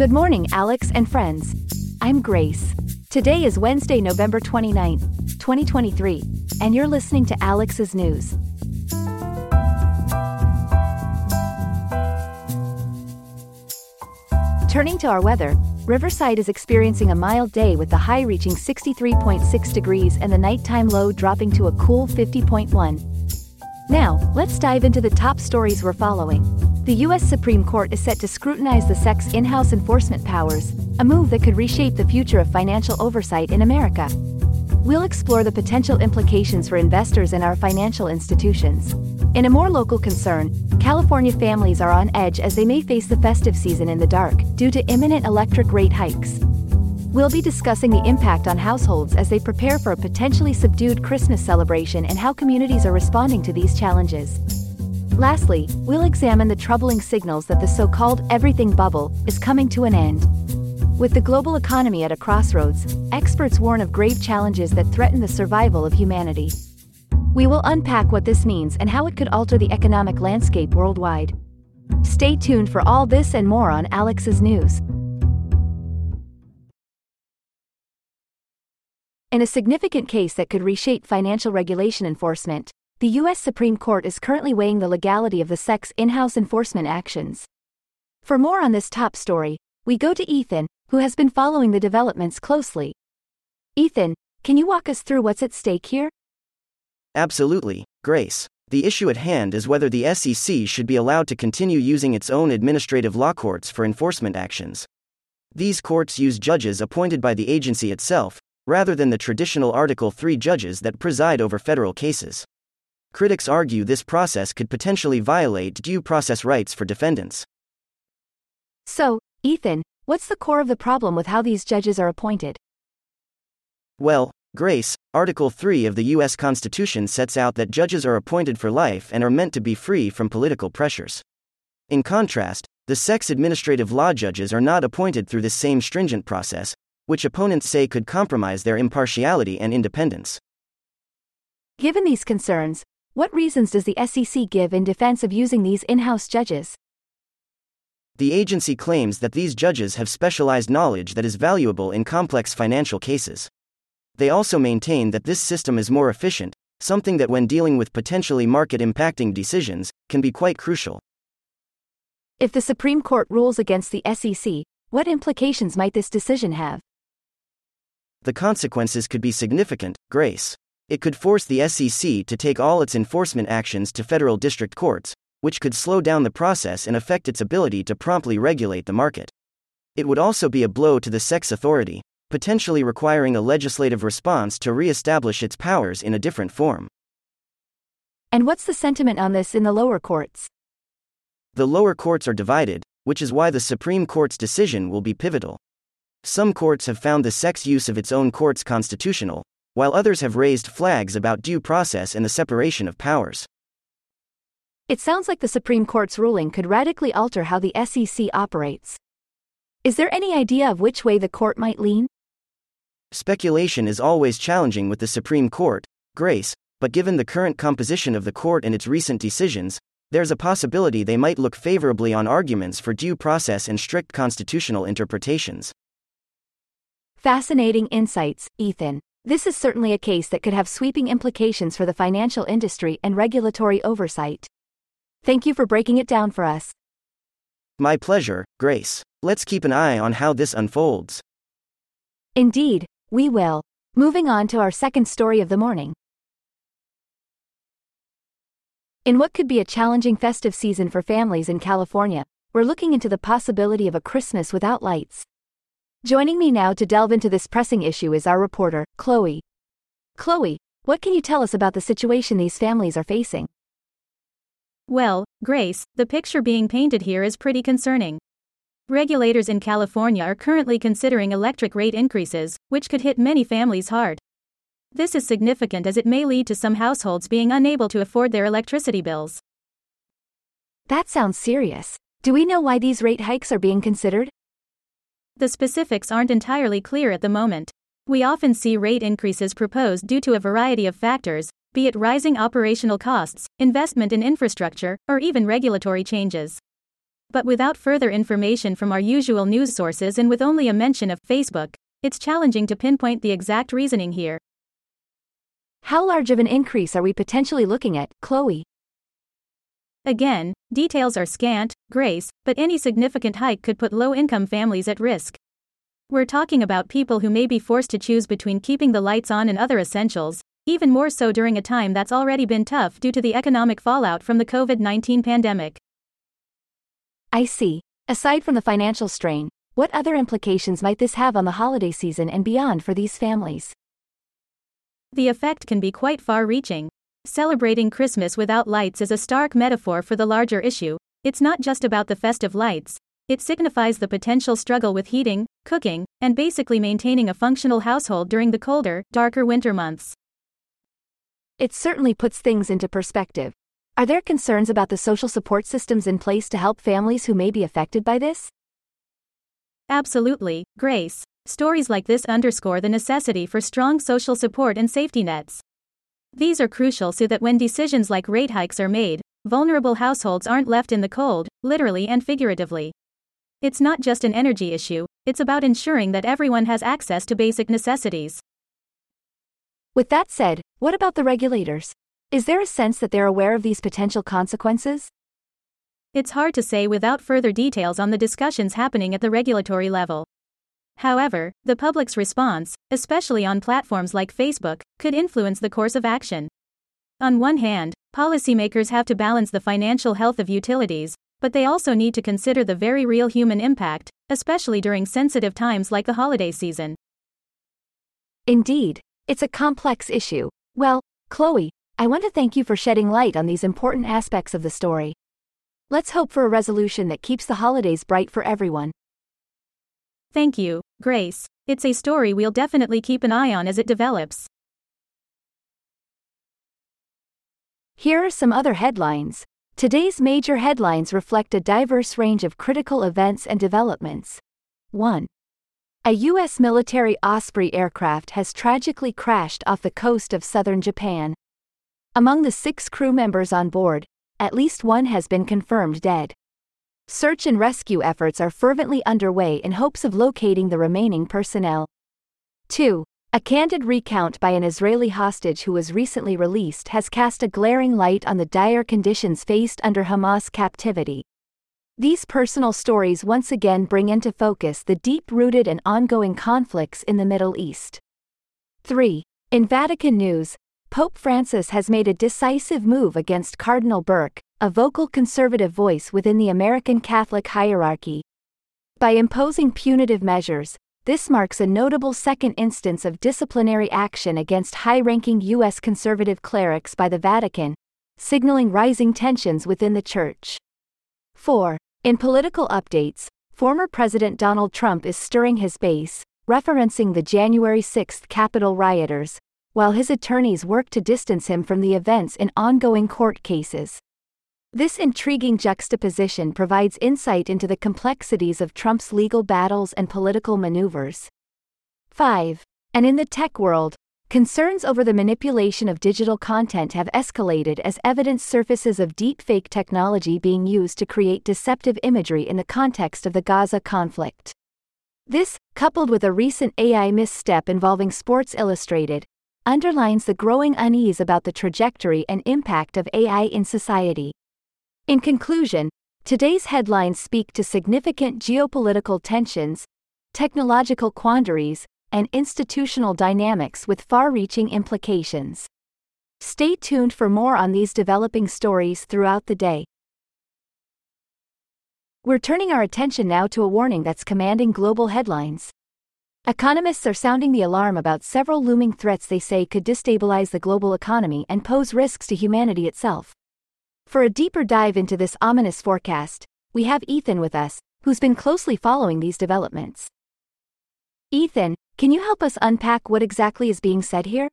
Good morning, Alex and friends. I'm Grace. Today is Wednesday, November 29th, 2023, and you're listening to Alex's News. Turning to our weather, Riverside is experiencing a mild day with the high reaching 63.6 degrees and the nighttime low dropping to a cool 50.1. Now, let's dive into the top stories we're following. The U.S. Supreme Court is set to scrutinize the SEC's in house enforcement powers, a move that could reshape the future of financial oversight in America. We'll explore the potential implications for investors and our financial institutions. In a more local concern, California families are on edge as they may face the festive season in the dark due to imminent electric rate hikes. We'll be discussing the impact on households as they prepare for a potentially subdued Christmas celebration and how communities are responding to these challenges. Lastly, we'll examine the troubling signals that the so called everything bubble is coming to an end. With the global economy at a crossroads, experts warn of grave challenges that threaten the survival of humanity. We will unpack what this means and how it could alter the economic landscape worldwide. Stay tuned for all this and more on Alex's News. In a significant case that could reshape financial regulation enforcement, the U.S. Supreme Court is currently weighing the legality of the SEC's in house enforcement actions. For more on this top story, we go to Ethan, who has been following the developments closely. Ethan, can you walk us through what's at stake here? Absolutely, Grace. The issue at hand is whether the SEC should be allowed to continue using its own administrative law courts for enforcement actions. These courts use judges appointed by the agency itself, rather than the traditional Article 3 judges that preside over federal cases. Critics argue this process could potentially violate due process rights for defendants. So, Ethan, what's the core of the problem with how these judges are appointed? Well, Grace, Article 3 of the U.S. Constitution sets out that judges are appointed for life and are meant to be free from political pressures. In contrast, the SEC's administrative law judges are not appointed through this same stringent process, which opponents say could compromise their impartiality and independence. Given these concerns, what reasons does the SEC give in defense of using these in house judges? The agency claims that these judges have specialized knowledge that is valuable in complex financial cases. They also maintain that this system is more efficient, something that, when dealing with potentially market impacting decisions, can be quite crucial. If the Supreme Court rules against the SEC, what implications might this decision have? The consequences could be significant, Grace. It could force the SEC to take all its enforcement actions to federal district courts, which could slow down the process and affect its ability to promptly regulate the market. It would also be a blow to the SEC's authority, potentially requiring a legislative response to re establish its powers in a different form. And what's the sentiment on this in the lower courts? The lower courts are divided, which is why the Supreme Court's decision will be pivotal. Some courts have found the SEC's use of its own courts constitutional, while others have raised flags about due process and the separation of powers. It sounds like the Supreme Court's ruling could radically alter how the SEC operates. Is there any idea of which way the court might lean? Speculation is always challenging with the Supreme Court, Grace, but given the current composition of the court and its recent decisions, there's a possibility they might look favorably on arguments for due process and strict constitutional interpretations. Fascinating insights, Ethan. This is certainly a case that could have sweeping implications for the financial industry and regulatory oversight. Thank you for breaking it down for us. My pleasure, Grace. Let's keep an eye on how this unfolds. Indeed, we will. Moving on to our second story of the morning. In what could be a challenging festive season for families in California, we're looking into the possibility of a Christmas without lights. Joining me now to delve into this pressing issue is our reporter, Chloe. Chloe, what can you tell us about the situation these families are facing? Well, Grace, the picture being painted here is pretty concerning. Regulators in California are currently considering electric rate increases, which could hit many families hard. This is significant as it may lead to some households being unable to afford their electricity bills. That sounds serious. Do we know why these rate hikes are being considered? The specifics aren't entirely clear at the moment. We often see rate increases proposed due to a variety of factors, be it rising operational costs, investment in infrastructure, or even regulatory changes. But without further information from our usual news sources and with only a mention of Facebook, it's challenging to pinpoint the exact reasoning here. How large of an increase are we potentially looking at, Chloe? Again, details are scant, Grace, but any significant hike could put low income families at risk. We're talking about people who may be forced to choose between keeping the lights on and other essentials, even more so during a time that's already been tough due to the economic fallout from the COVID 19 pandemic. I see. Aside from the financial strain, what other implications might this have on the holiday season and beyond for these families? The effect can be quite far reaching. Celebrating Christmas without lights is a stark metaphor for the larger issue. It's not just about the festive lights, it signifies the potential struggle with heating, cooking, and basically maintaining a functional household during the colder, darker winter months. It certainly puts things into perspective. Are there concerns about the social support systems in place to help families who may be affected by this? Absolutely, Grace. Stories like this underscore the necessity for strong social support and safety nets. These are crucial so that when decisions like rate hikes are made, vulnerable households aren't left in the cold, literally and figuratively. It's not just an energy issue, it's about ensuring that everyone has access to basic necessities. With that said, what about the regulators? Is there a sense that they're aware of these potential consequences? It's hard to say without further details on the discussions happening at the regulatory level. However, the public's response, especially on platforms like Facebook, could influence the course of action. On one hand, policymakers have to balance the financial health of utilities, but they also need to consider the very real human impact, especially during sensitive times like the holiday season. Indeed, it's a complex issue. Well, Chloe, I want to thank you for shedding light on these important aspects of the story. Let's hope for a resolution that keeps the holidays bright for everyone. Thank you, Grace. It's a story we'll definitely keep an eye on as it develops. Here are some other headlines. Today's major headlines reflect a diverse range of critical events and developments. 1. A U.S. military Osprey aircraft has tragically crashed off the coast of southern Japan. Among the six crew members on board, at least one has been confirmed dead. Search and rescue efforts are fervently underway in hopes of locating the remaining personnel. 2. A candid recount by an Israeli hostage who was recently released has cast a glaring light on the dire conditions faced under Hamas captivity. These personal stories once again bring into focus the deep rooted and ongoing conflicts in the Middle East. 3. In Vatican News, Pope Francis has made a decisive move against Cardinal Burke, a vocal conservative voice within the American Catholic hierarchy. By imposing punitive measures, this marks a notable second instance of disciplinary action against high ranking U.S. conservative clerics by the Vatican, signaling rising tensions within the Church. 4. In political updates, former President Donald Trump is stirring his base, referencing the January 6 Capitol rioters, while his attorneys work to distance him from the events in ongoing court cases. This intriguing juxtaposition provides insight into the complexities of Trump's legal battles and political maneuvers. 5. And in the tech world, concerns over the manipulation of digital content have escalated as evidence surfaces of deepfake technology being used to create deceptive imagery in the context of the Gaza conflict. This, coupled with a recent AI misstep involving Sports Illustrated, underlines the growing unease about the trajectory and impact of AI in society. In conclusion, today's headlines speak to significant geopolitical tensions, technological quandaries, and institutional dynamics with far reaching implications. Stay tuned for more on these developing stories throughout the day. We're turning our attention now to a warning that's commanding global headlines. Economists are sounding the alarm about several looming threats they say could destabilize the global economy and pose risks to humanity itself. For a deeper dive into this ominous forecast, we have Ethan with us, who's been closely following these developments. Ethan, can you help us unpack what exactly is being said here?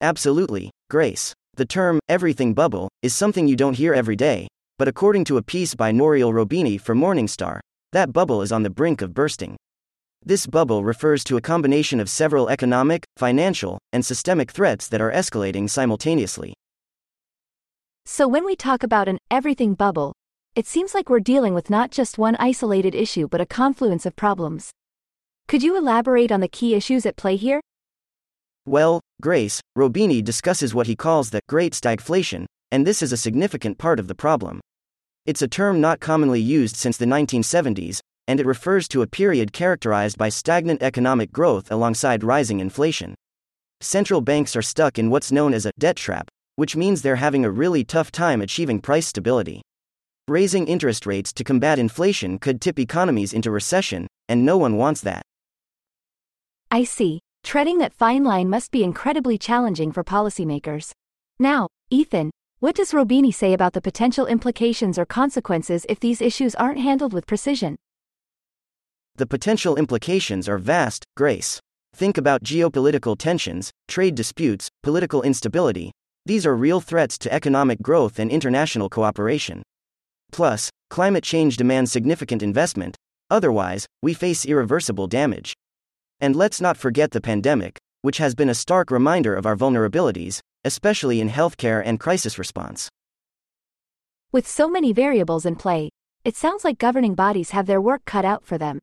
Absolutely, Grace. The term, everything bubble, is something you don't hear every day, but according to a piece by Nouriel Roubini for Morningstar, that bubble is on the brink of bursting. This bubble refers to a combination of several economic, financial, and systemic threats that are escalating simultaneously. So when we talk about an everything bubble, it seems like we're dealing with not just one isolated issue but a confluence of problems. Could you elaborate on the key issues at play here? Well, Grace, Roubini discusses what he calls the great stagflation, and this is a significant part of the problem. It's a term not commonly used since the 1970s, and it refers to a period characterized by stagnant economic growth alongside rising inflation. Central banks are stuck in what's known as a debt trap, which means they're having a really tough time achieving price stability. Raising interest rates to combat inflation could tip economies into recession, and no one wants that. I see. Treading that fine line must be incredibly challenging for policymakers. Now, Ethan, what does Roubini say about the potential implications or consequences if these issues aren't handled with precision? The potential implications are vast, Grace. Think about geopolitical tensions, trade disputes, political instability. These are real threats to economic growth and international cooperation. Plus, climate change demands significant investment, otherwise, we face irreversible damage. And let's not forget the pandemic, which has been a stark reminder of our vulnerabilities, especially in healthcare and crisis response. With so many variables in play, it sounds like governing bodies have their work cut out for them.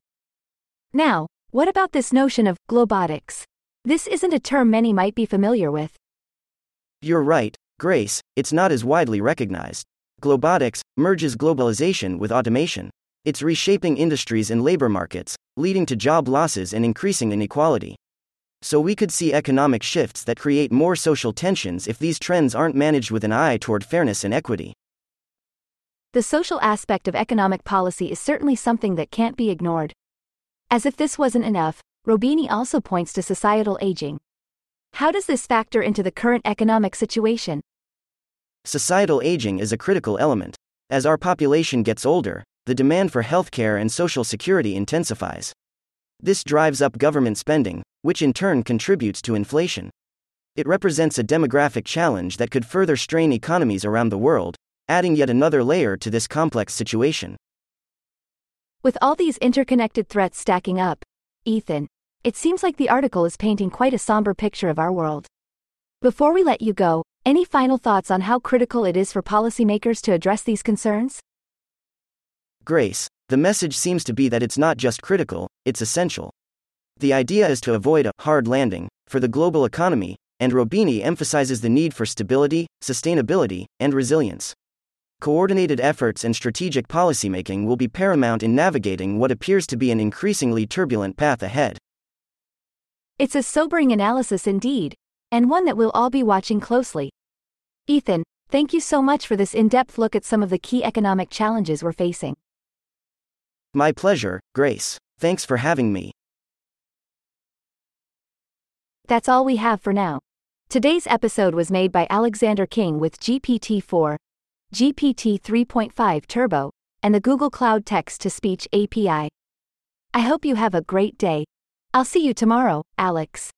Now, what about this notion of globotics? This isn't a term many might be familiar with. You're right, Grace, it's not as widely recognized. Globotics merges globalization with automation. It's reshaping industries and labor markets, leading to job losses and increasing inequality. So we could see economic shifts that create more social tensions if these trends aren't managed with an eye toward fairness and equity. The social aspect of economic policy is certainly something that can't be ignored. As if this wasn't enough, Roubini also points to societal aging. How does this factor into the current economic situation? Societal aging is a critical element. As our population gets older, the demand for healthcare and social security intensifies. This drives up government spending, which in turn contributes to inflation. It represents a demographic challenge that could further strain economies around the world, adding yet another layer to this complex situation. With all these interconnected threats stacking up, Ethan, it seems like the article is painting quite a somber picture of our world. Before we let you go, any final thoughts on how critical it is for policymakers to address these concerns? Grace, the message seems to be that it's not just critical, it's essential. The idea is to avoid a hard landing for the global economy, and Roubini emphasizes the need for stability, sustainability, and resilience. Coordinated efforts and strategic policymaking will be paramount in navigating what appears to be an increasingly turbulent path ahead. It's a sobering analysis indeed, and one that we'll all be watching closely. Ethan, thank you so much for this in depth look at some of the key economic challenges we're facing. My pleasure, Grace. Thanks for having me. That's all we have for now. Today's episode was made by Alexander King with GPT 4, GPT 3.5 Turbo, and the Google Cloud Text to Speech API. I hope you have a great day. I'll see you tomorrow, Alex.